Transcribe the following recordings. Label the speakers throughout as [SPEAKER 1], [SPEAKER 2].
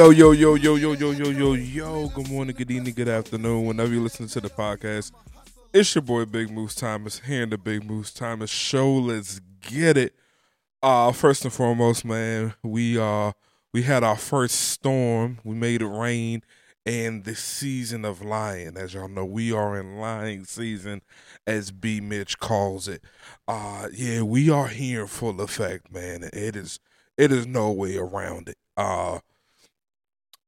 [SPEAKER 1] Yo, yo, yo, yo, yo, yo, yo, yo, yo. Good morning, good evening, good afternoon. Whenever you listen to the podcast, it's your boy Big Moose Thomas here in the Big Moose Thomas show. Let's get it. Uh first and foremost, man, we uh we had our first storm. We made it rain and the season of lying. As y'all know, we are in lying season, as B Mitch calls it. Uh yeah, we are here in full effect, man. It is it is no way around it. Uh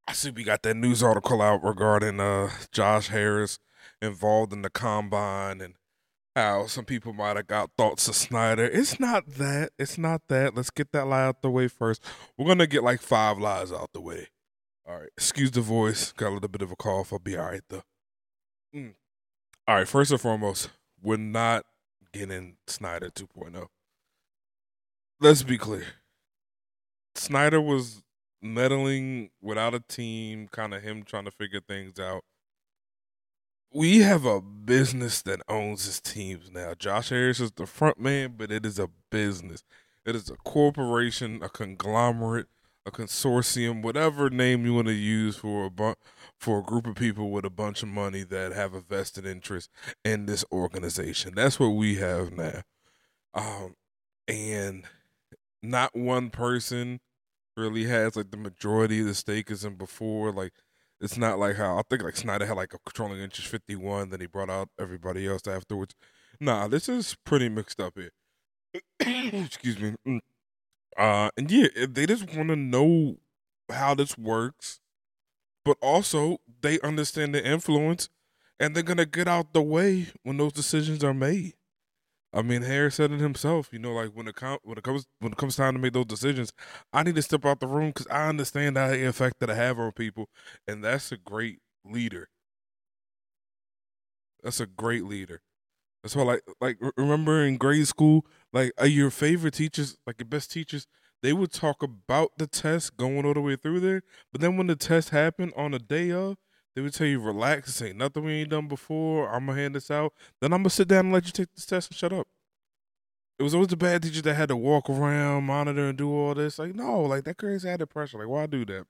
[SPEAKER 1] I see we got that news article out regarding uh Josh Harris involved in the combine and how some people might have got thoughts of Snyder. It's not that. It's not that. Let's get that lie out the way first. We're gonna get like five lies out the way. All right. Excuse the voice. Got a little bit of a cough. I'll be all right though. Mm. All right. First and foremost, we're not getting Snyder 2.0. Let's be clear. Snyder was meddling without a team, kind of him trying to figure things out. We have a business that owns his teams now. Josh Harris is the front man, but it is a business. It is a corporation, a conglomerate, a consortium, whatever name you want to use for a bu- for a group of people with a bunch of money that have a vested interest in this organization. That's what we have now. Um, and not one person really has like the majority of the stake as in before. Like it's not like how I think like Snyder had like a controlling interest fifty one, then he brought out everybody else afterwards. Nah, this is pretty mixed up here. Excuse me. Mm. Uh and yeah, they just want to know how this works, but also they understand the influence and they're gonna get out the way when those decisions are made. I mean, Harris said it himself. You know, like when it com- when it comes when it comes time to make those decisions, I need to step out the room because I understand the effect that I have on people, and that's a great leader. That's a great leader. That's why, like, like remember in grade school, like uh, your favorite teachers, like your best teachers, they would talk about the test going all the way through there. But then when the test happened on the day of, they would tell you, relax, this ain't nothing we ain't done before. I'm going to hand this out. Then I'm going to sit down and let you take this test and shut up. It was always the bad teachers that had to walk around, monitor, and do all this. Like, no, like that creates added pressure. Like, why do that?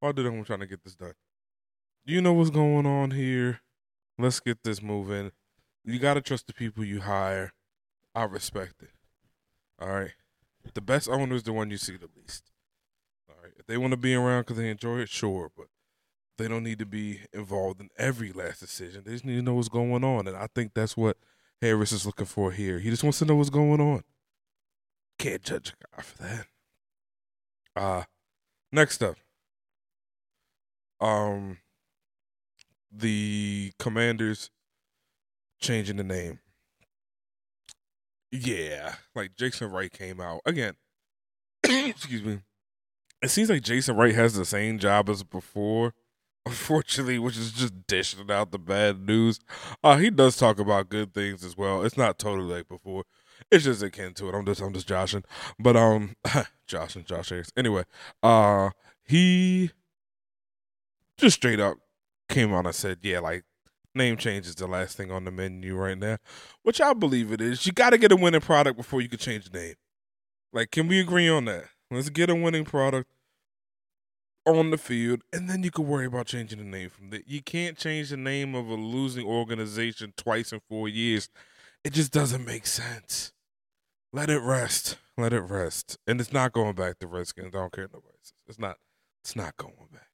[SPEAKER 1] Why do that when I'm trying to get this done? You know what's going on here. Let's get this moving. You got to trust the people you hire. I respect it. All right. The best owner is the one you see the least. All right. If they want to be around because they enjoy it, sure. But they don't need to be involved in every last decision. They just need to know what's going on. And I think that's what Harris is looking for here. He just wants to know what's going on. Can't judge a guy for that. Uh next up. Um the commanders changing the name. Yeah, like Jason Wright came out again. excuse me. It seems like Jason Wright has the same job as before unfortunately, which is just dishing out the bad news. Uh, he does talk about good things as well. It's not totally like before. It's just akin to it. I'm just I'm just joshing. But um joshing, Josh Harris. Anyway, uh he just straight up came on and said, Yeah, like name change is the last thing on the menu right now. Which I believe it is. You gotta get a winning product before you can change the name. Like, can we agree on that? Let's get a winning product on the field, and then you can worry about changing the name from that. You can't change the name of a losing organization twice in four years. It just doesn't make sense. Let it rest. Let it rest. And it's not going back to Redskins. I don't care nobody says. It's not. It's not going back.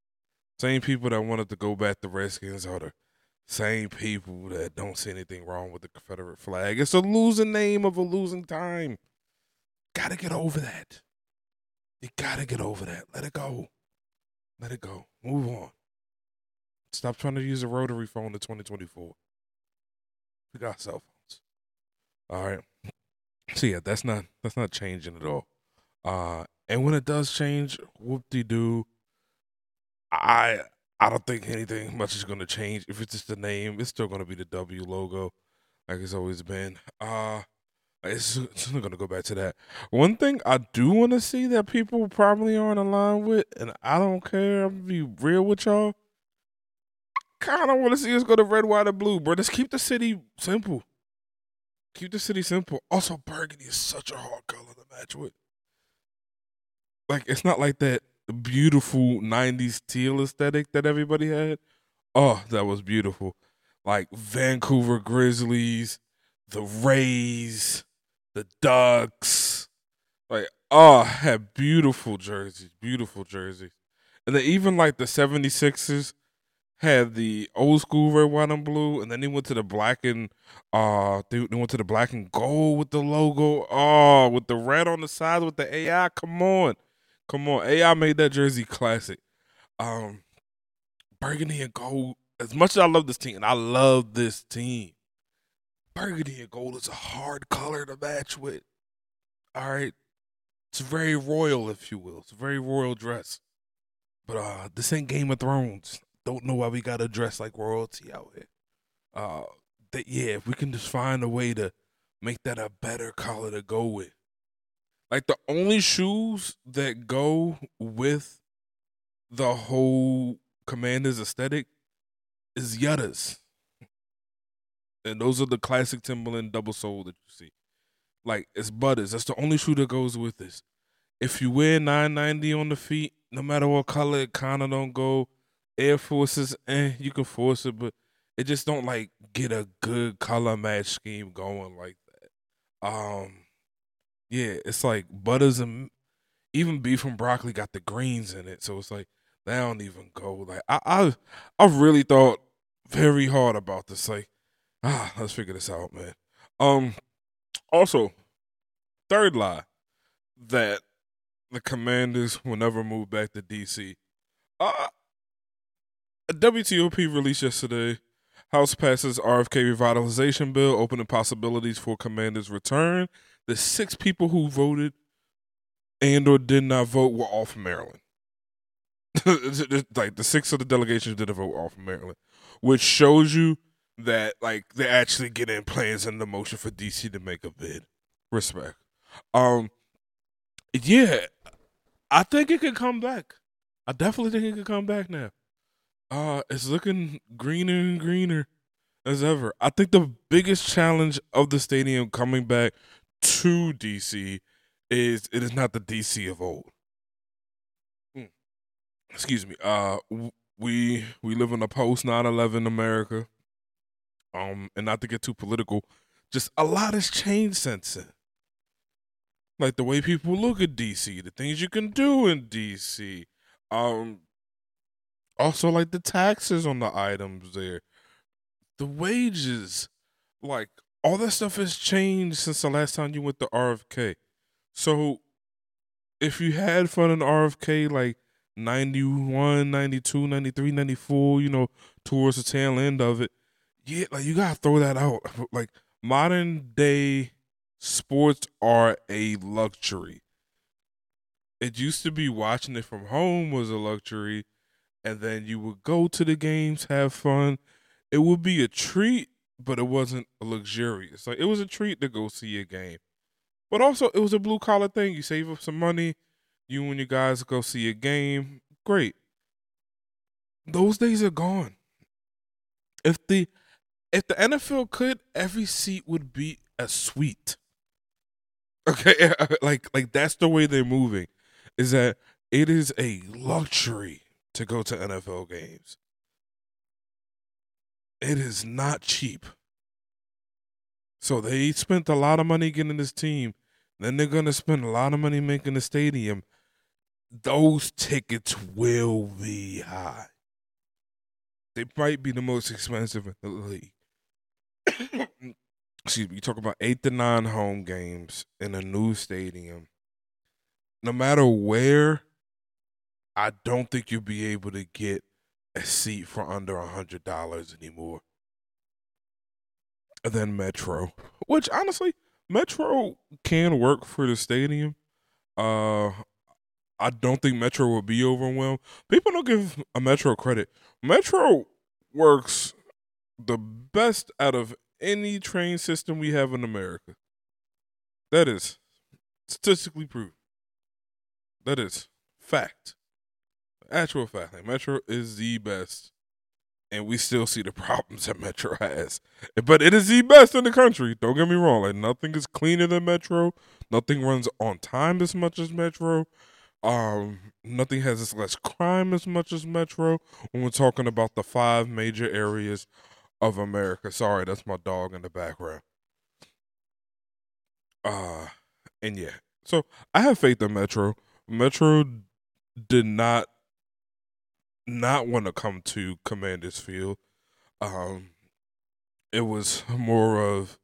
[SPEAKER 1] Same people that wanted to go back to Redskins are the same people that don't see anything wrong with the Confederate flag. It's a losing name of a losing time. Gotta get over that. You gotta get over that. Let it go. Let it go. Move on. Stop trying to use a rotary phone in 2024. We got cell phones. All right. So yeah, that's not that's not changing at all. Uh and when it does change, whoop de doo. I I don't think anything much is gonna change. If it's just the name, it's still gonna be the W logo, like it's always been. Uh it's, it's not to go back to that. One thing I do want to see that people probably aren't aligned with, and I don't care. I'm be real with y'all. Kind of want to see us go to red, white, and blue, bro. Just keep the city simple. Keep the city simple. Also, burgundy is such a hard color to match with. Like, it's not like that beautiful '90s teal aesthetic that everybody had. Oh, that was beautiful. Like Vancouver Grizzlies, the Rays, the Ducks. Like, oh, had beautiful jerseys, beautiful jerseys. And then even like the 76ers had the old school red, white, and blue, and then they went to the black and uh they, they went to the black and gold with the logo. Oh, with the red on the side with the AI. Come on. Come on. AI made that jersey classic. Um burgundy and gold. As much as I love this team, and I love this team, burgundy and gold is a hard color to match with. All right. It's very royal, if you will. It's a very royal dress. But uh this ain't Game of Thrones. Don't know why we gotta dress like royalty out here. Uh that yeah, if we can just find a way to make that a better color to go with. Like the only shoes that go with the whole commander's aesthetic is Yuttas. And those are the classic Timberland double sole that you see. Like it's butters. That's the only shoe that goes with this. If you wear 990 on the feet, no matter what color, it kind of don't go. Air Forces, eh, you can force it, but it just don't like get a good color match scheme going like that. Um, yeah, it's like butters and even beef and broccoli got the greens in it, so it's like they don't even go. Like I, I, I really thought very hard about this. Like, ah, let's figure this out, man. Um, also, third lie that the Commanders will never move back to DC. Uh, WTOP released yesterday. House passes RFK revitalization bill, opening possibilities for Commanders' return. The six people who voted and or did not vote were all from Maryland. like the six of the delegations didn't vote all from Maryland, which shows you that like they're actually getting plans in the motion for DC to make a bid. Respect. Um, yeah, I think it could come back. I definitely think it could come back now. Uh, it's looking greener and greener as ever. I think the biggest challenge of the stadium coming back to DC is it is not the DC of old. Hmm. Excuse me. Uh, we we live in a post 9/11 America. Um, and not to get too political, just a lot has changed since then. Like the way people look at DC, the things you can do in DC. Um, also like the taxes on the items there, the wages, like all that stuff has changed since the last time you went to RFK. So if you had fun in RFK like 91, 92, 93, 94, you know, towards the tail end of it, yeah, like you gotta throw that out. Like modern day sports are a luxury. It used to be watching it from home was a luxury, and then you would go to the games, have fun. It would be a treat, but it wasn't luxurious. Like it was a treat to go see a game, but also it was a blue collar thing. You save up some money, you and your guys go see a game. Great. Those days are gone. If the if the NFL could, every seat would be a suite. Okay, like like that's the way they're moving. Is that it is a luxury to go to NFL games. It is not cheap. So they spent a lot of money getting this team. Then they're gonna spend a lot of money making the stadium. Those tickets will be high. They might be the most expensive in the league. excuse me, you talk about eight to nine home games in a new stadium. No matter where, I don't think you'll be able to get a seat for under a hundred dollars anymore. Than Metro, which honestly, Metro can work for the stadium. Uh, I don't think Metro will be overwhelmed. People don't give a Metro credit. Metro works the best out of any train system we have in America. That is statistically proven. That is fact. Actual fact. Like Metro is the best. And we still see the problems that Metro has. But it is the best in the country. Don't get me wrong. Like nothing is cleaner than Metro. Nothing runs on time as much as Metro. Um, nothing has as less crime as much as Metro when we're talking about the five major areas of America. Sorry, that's my dog in the background. Uh, and yeah, so I have faith in Metro. Metro did not not want to come to Commanders Field. Um, it was more of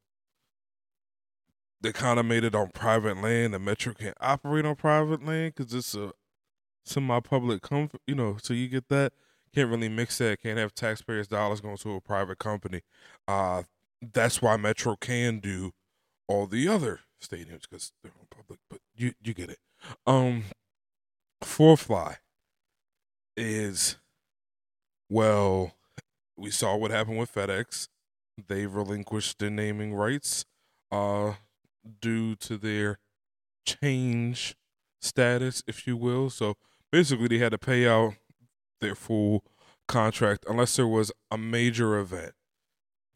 [SPEAKER 1] they kind of made it on private land. The Metro can't operate on private land because it's a semi-public comfort. You know, so you get that. Can't really mix that. Can't have taxpayers' dollars going to a private company. Uh, that's why Metro can do all the other stadiums because they're on public. But you you get it. Um, Four Fly is well, we saw what happened with FedEx. They relinquished their naming rights uh, due to their change status, if you will. So basically, they had to pay out their full contract unless there was a major event.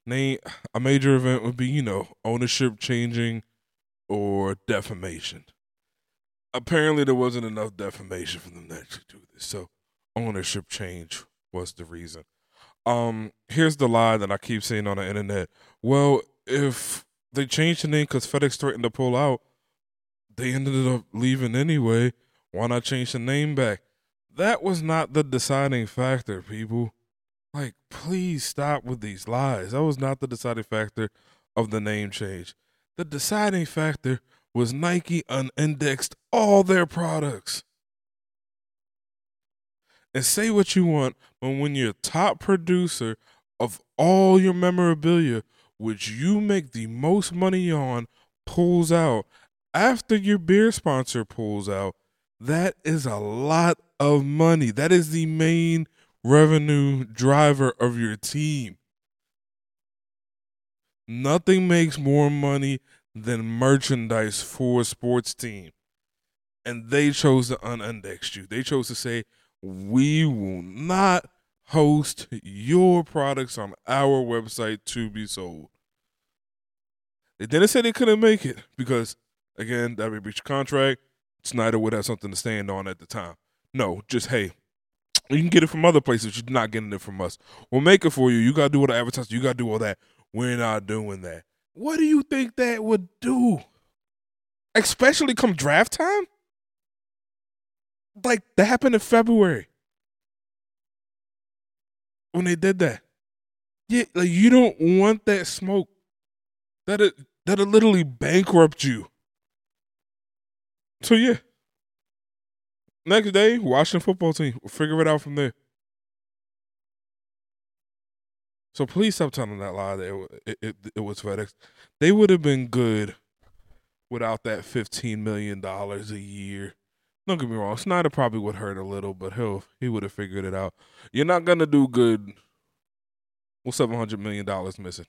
[SPEAKER 1] Name a major event would be, you know, ownership changing or defamation. Apparently, there wasn't enough defamation for them to actually do this. So, ownership change was the reason. Um, here's the lie that I keep seeing on the internet. Well, if they changed the name because FedEx threatened to pull out, they ended up leaving anyway. Why not change the name back? That was not the deciding factor, people. Like, please stop with these lies. That was not the deciding factor of the name change. The deciding factor was Nike unindexed all their products. And say what you want, but when your top producer of all your memorabilia, which you make the most money on, pulls out after your beer sponsor pulls out, that is a lot of money. That is the main revenue driver of your team. Nothing makes more money than merchandise for a sports team. And they chose to unindex you. They chose to say, we will not host your products on our website to be sold. They didn't say they couldn't make it because, again, that would breach contract. Snyder would have something to stand on at the time. No, just hey, you can get it from other places. You're not getting it from us. We'll make it for you. You got to do all the advertising. You got to do all that. We're not doing that. What do you think that would do? Especially come draft time? Like that happened in February when they did that. Yeah, like you don't want that smoke. That it that'll literally bankrupt you. So yeah. Next day, Washington football team. We'll figure it out from there. So please stop telling that lie that it, it, it was FedEx. They would have been good without that fifteen million dollars a year. Don't get me wrong, Snyder probably would hurt a little, but he'll he would have figured it out. You're not gonna do good with seven hundred million dollars missing.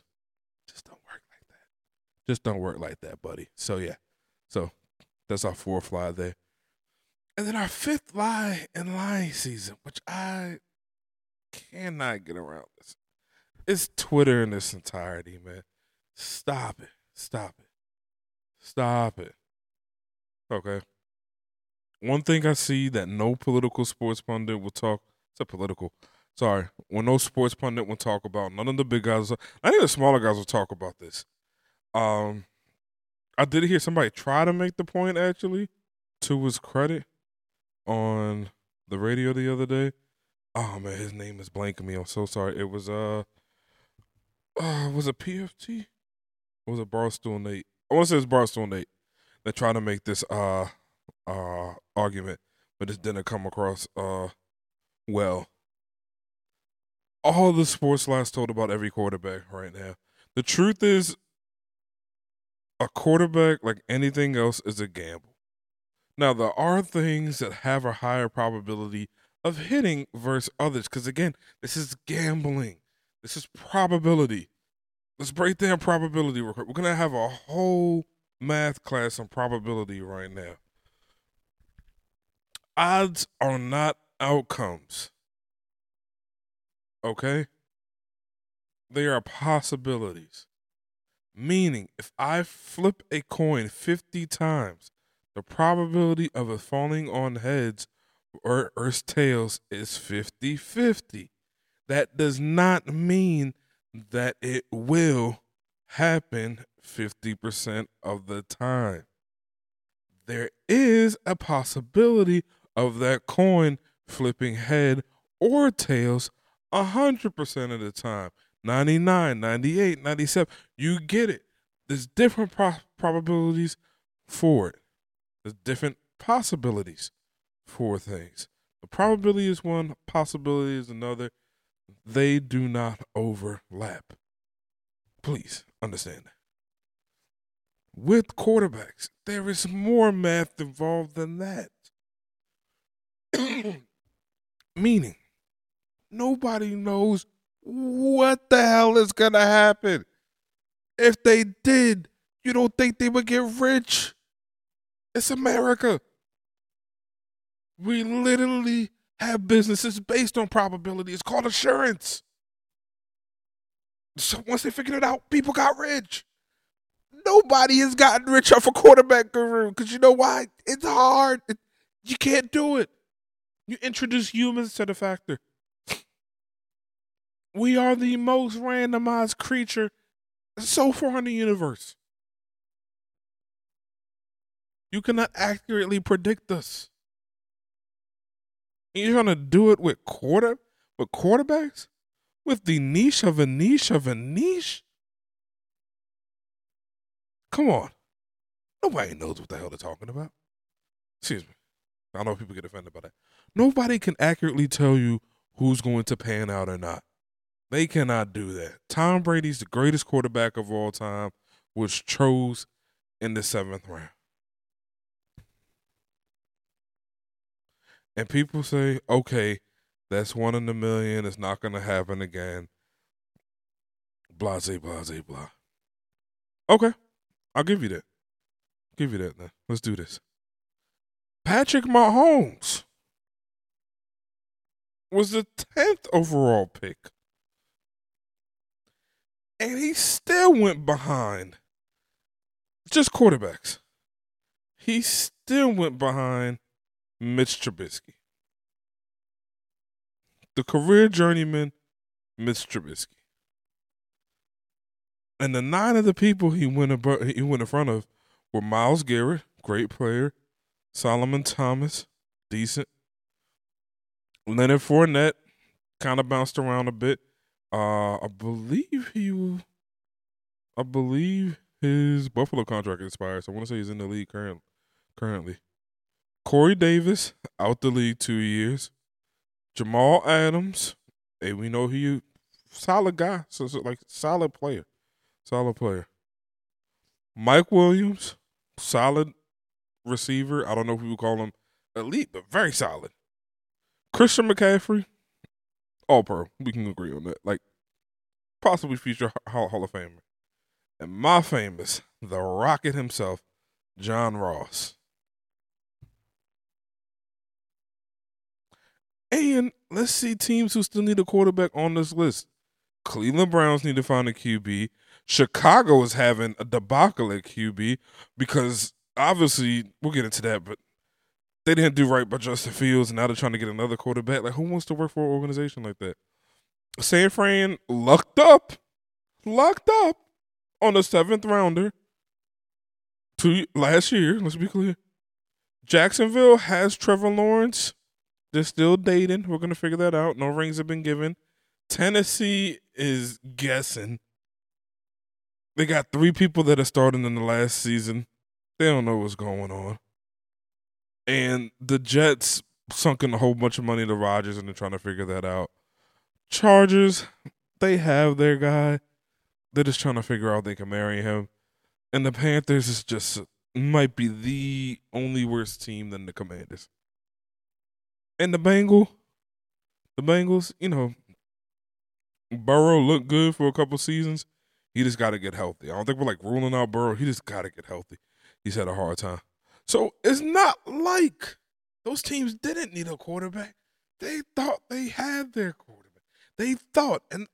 [SPEAKER 1] Just don't work like that. Just don't work like that, buddy. So yeah. So that's our fourth lie there. And then our fifth lie in lying season, which I cannot get around this. It's Twitter in its entirety, man. Stop it. Stop it. Stop it. Okay. One thing I see that no political sports pundit will talk. It's a political. Sorry, when no sports pundit will talk about none of the big guys. I think the smaller guys will talk about this. Um, I did hear somebody try to make the point actually, to his credit, on the radio the other day. Oh man, his name is blanking me. I'm so sorry. It was uh uh, was it PFT? Or was it Barstool Nate? I want to say it's Barstool Nate. They're trying to make this uh uh argument, but it didn't come across uh well. All the sports lies told about every quarterback right now. The truth is, a quarterback, like anything else, is a gamble. Now there are things that have a higher probability of hitting versus others, because again, this is gambling. This is probability. Let's break down probability real quick. We're gonna have a whole math class on probability right now. Odds are not outcomes. Okay? They are possibilities. Meaning, if I flip a coin 50 times, The probability of it falling on heads or Earth's tails is 50 50. That does not mean that it will happen 50% of the time. There is a possibility of that coin flipping head or tails 100% of the time. 99, 98, 97. You get it. There's different pro- probabilities for it. There's different possibilities for things. The probability is one, possibility is another. They do not overlap. Please understand that. With quarterbacks, there is more math involved than that. Meaning, nobody knows what the hell is going to happen. If they did, you don't think they would get rich? It's America. We literally have businesses based on probability. It's called assurance. So once they figured it out, people got rich. Nobody has gotten rich off a quarterback guru because you know why? It's hard. It, you can't do it. You introduce humans to the factor. We are the most randomized creature so far in the universe. You cannot accurately predict us. You're gonna do it with quarter with quarterbacks? With the niche of a niche of a niche? Come on. Nobody knows what the hell they're talking about. Excuse me. I know people get offended by that. Nobody can accurately tell you who's going to pan out or not. They cannot do that. Tom Brady's the greatest quarterback of all time, was chose in the seventh round. And people say, okay, that's one in a million. It's not going to happen again. Blase, blase, blah. Okay, I'll give you that. give you that then. Let's do this. Patrick Mahomes was the 10th overall pick. And he still went behind just quarterbacks. He still went behind Mitch Trubisky. The career journeyman, Mitch Trubisky. And the nine of the people he went above, he went in front of were Myles Garrett, great player, Solomon Thomas, decent. Leonard Fournette kind of bounced around a bit. Uh, I believe he, I believe his Buffalo contract expires. I want to say he's in the league current, currently. Corey Davis out the league two years. Jamal Adams, hey, we know he solid guy, so, so like solid player, solid player. Mike Williams, solid receiver. I don't know if we would call him elite, but very solid. Christian McCaffrey, Oh, all pro. We can agree on that. Like possibly future Hall, Hall of Famer. And my famous, the Rocket himself, John Ross. And let's see teams who still need a quarterback on this list. Cleveland Browns need to find a QB. Chicago is having a debacle at QB because obviously we'll get into that, but they didn't do right by Justin Fields, and now they're trying to get another quarterback. Like, who wants to work for an organization like that? San Fran lucked up, locked up on a seventh rounder two last year. Let's be clear. Jacksonville has Trevor Lawrence. They're still dating. We're gonna figure that out. No rings have been given. Tennessee is guessing. They got three people that are starting in the last season. They don't know what's going on. And the Jets sunk in a whole bunch of money to Rodgers and they're trying to figure that out. Chargers, they have their guy. They're just trying to figure out they can marry him. And the Panthers is just might be the only worse team than the Commanders. And the Bengal, the Bengals, you know, Burrow looked good for a couple seasons. He just got to get healthy. I don't think we're like ruling out Burrow. He just got to get healthy. He's had a hard time. So it's not like those teams didn't need a quarterback. They thought they had their quarterback. They thought, and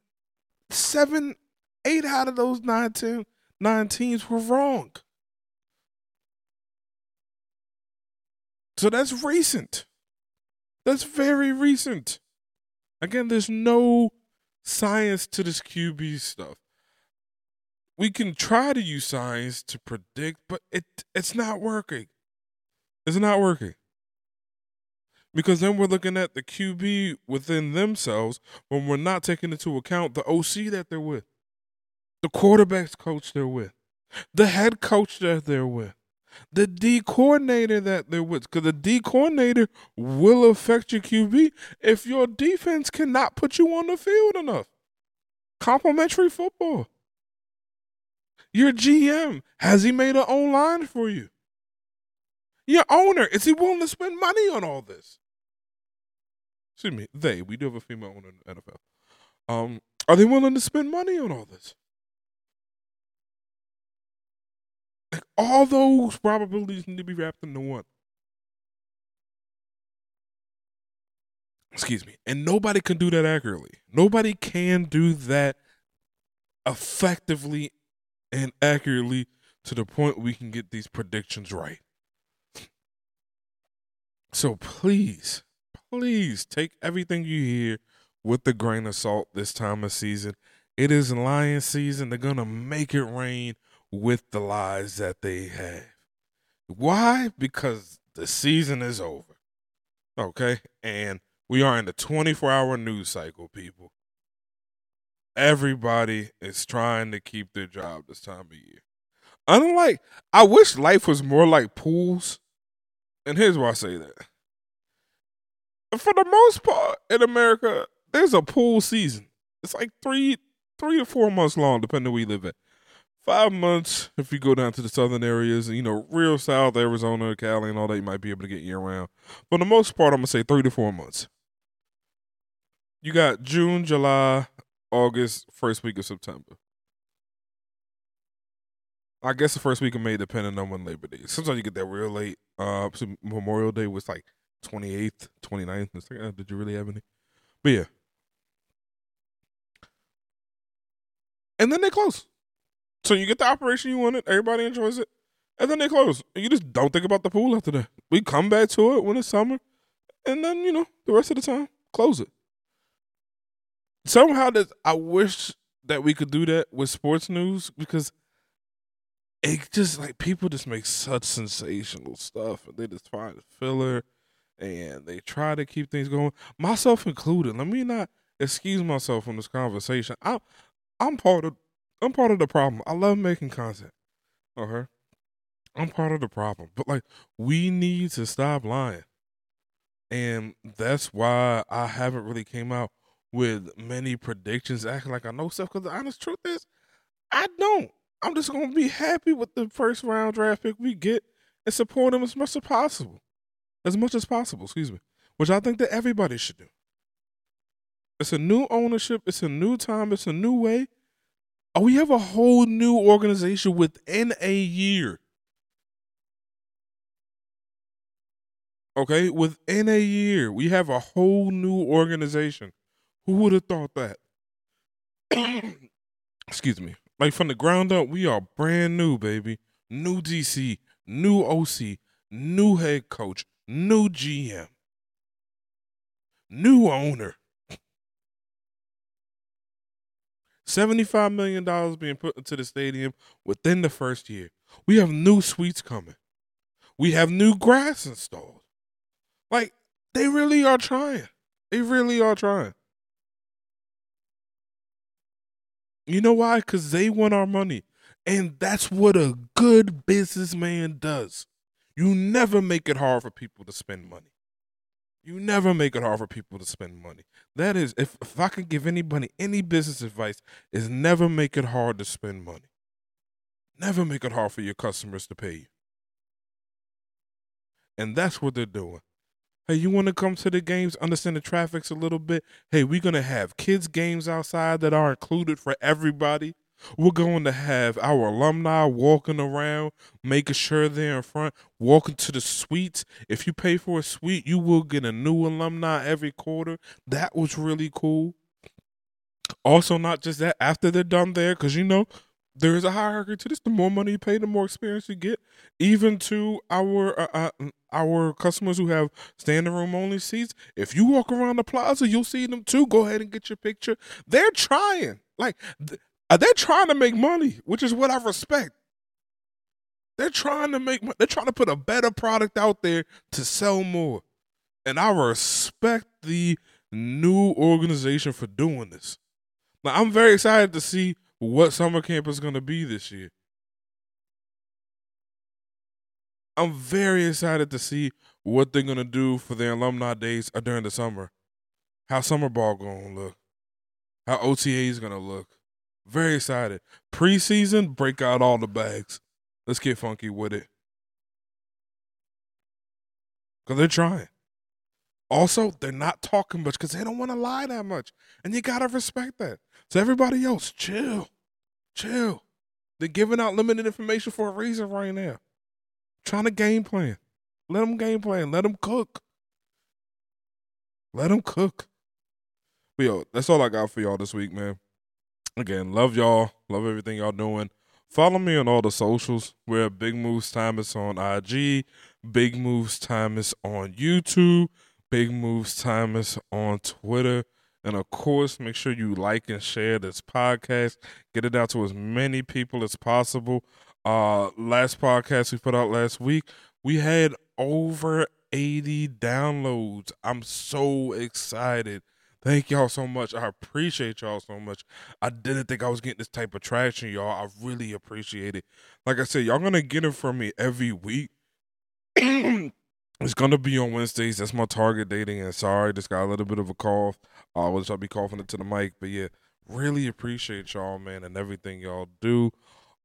[SPEAKER 1] seven, eight out of those nine, ten, nine teams were wrong. So that's recent. That's very recent. Again, there's no science to this QB stuff. We can try to use science to predict, but it it's not working. It's not working. Because then we're looking at the QB within themselves when we're not taking into account the OC that they're with, the quarterbacks coach they're with, the head coach that they're with, the D coordinator that they're with. Because the D coordinator will affect your QB if your defense cannot put you on the field enough. Complementary football. Your GM, has he made an O-line for you? Your owner, is he willing to spend money on all this? Excuse me, they. We do have a female owner in the NFL. Um, are they willing to spend money on all this? Like all those probabilities need to be wrapped into one. Excuse me. And nobody can do that accurately. Nobody can do that effectively and accurately to the point we can get these predictions right. So please, please take everything you hear with a grain of salt this time of season. It is lion season. They're going to make it rain with the lies that they have. Why? Because the season is over. Okay? And we are in the 24 hour news cycle, people. Everybody is trying to keep their job this time of year. Unlike, I wish life was more like pools. And here's why I say that. For the most part in America, there's a pool season. It's like three, three to four months long, depending where you live at five months if you go down to the southern areas, you know, real south, Arizona, Cali, and all that, you might be able to get year round. For the most part, I'm gonna say three to four months. You got June, July, August, first week of September. I guess the first week of May, depending on when Labor Day. Sometimes you get that real late. Uh, so Memorial Day was like 28th, 29th. It's like, did you really have any? But yeah. And then they close. So you get the operation you wanted, everybody enjoys it, and then they close. And you just don't think about the pool after that. We come back to it when it's summer, and then you know the rest of the time close it. Somehow I wish that we could do that with sports news because it just like people just make such sensational stuff and they just find filler and they try to keep things going, myself included. Let me not excuse myself from this conversation. I'm I'm part of I'm part of the problem. I love making content. Okay. I'm part of the problem. But like we need to stop lying. And that's why I haven't really came out with many predictions acting like I know stuff because the honest truth is I don't. I'm just gonna be happy with the first round draft pick we get and support him as much as possible. As much as possible, excuse me. Which I think that everybody should do. It's a new ownership, it's a new time, it's a new way. Oh, we have a whole new organization within a year. Okay, within a year, we have a whole new organization. Who would have thought that? Excuse me. Like from the ground up, we are brand new, baby. New DC, new OC, new head coach, new GM, new owner. $75 million being put into the stadium within the first year. We have new suites coming. We have new grass installed. Like, they really are trying. They really are trying. You know why? Because they want our money. And that's what a good businessman does. You never make it hard for people to spend money. You never make it hard for people to spend money. That is, if, if I could give anybody any business advice, is never make it hard to spend money. Never make it hard for your customers to pay you. And that's what they're doing. Hey, you want to come to the games, understand the traffics a little bit? Hey, we're to have kids' games outside that are included for everybody. We're going to have our alumni walking around, making sure they're in front, walking to the suites. If you pay for a suite, you will get a new alumni every quarter. That was really cool. Also, not just that, after they're done there, because you know, there is a hierarchy to this. The more money you pay, the more experience you get. Even to our uh, uh, our customers who have standing room only seats. If you walk around the plaza, you'll see them too. Go ahead and get your picture. They're trying. Like uh, they're trying to make money, which is what I respect. They're trying to make they're trying to put a better product out there to sell more. And I respect the new organization for doing this. Now I'm very excited to see what summer camp is going to be this year. I'm very excited to see what they're gonna do for their alumni days uh, during the summer. How summer ball gonna look. How OTA is gonna look. Very excited. Preseason, break out all the bags. Let's get funky with it. Cause they're trying. Also, they're not talking much because they don't want to lie that much. And you gotta respect that. So everybody else, chill. Chill. They're giving out limited information for a reason right now trying to game plan. Let them game plan. Let them cook. Let them cook. But yo, that's all I got for y'all this week, man. Again, love y'all. Love everything y'all doing. Follow me on all the socials. We're Big Moves Timeless on IG, Big Moves Timeless on YouTube, Big Moves Timeless on Twitter. And of course, make sure you like and share this podcast. Get it out to as many people as possible. Uh, last podcast we put out last week, we had over 80 downloads. I'm so excited. Thank y'all so much. I appreciate y'all so much. I didn't think I was getting this type of traction, y'all. I really appreciate it. Like I said, y'all gonna get it from me every week. it's gonna be on Wednesdays. That's my target dating. And sorry, just got a little bit of a cough. I uh, wish I'd be coughing into the mic, but yeah, really appreciate y'all, man, and everything y'all do.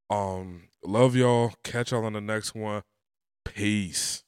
[SPEAKER 1] Um, love y'all. Catch y'all on the next one. Peace.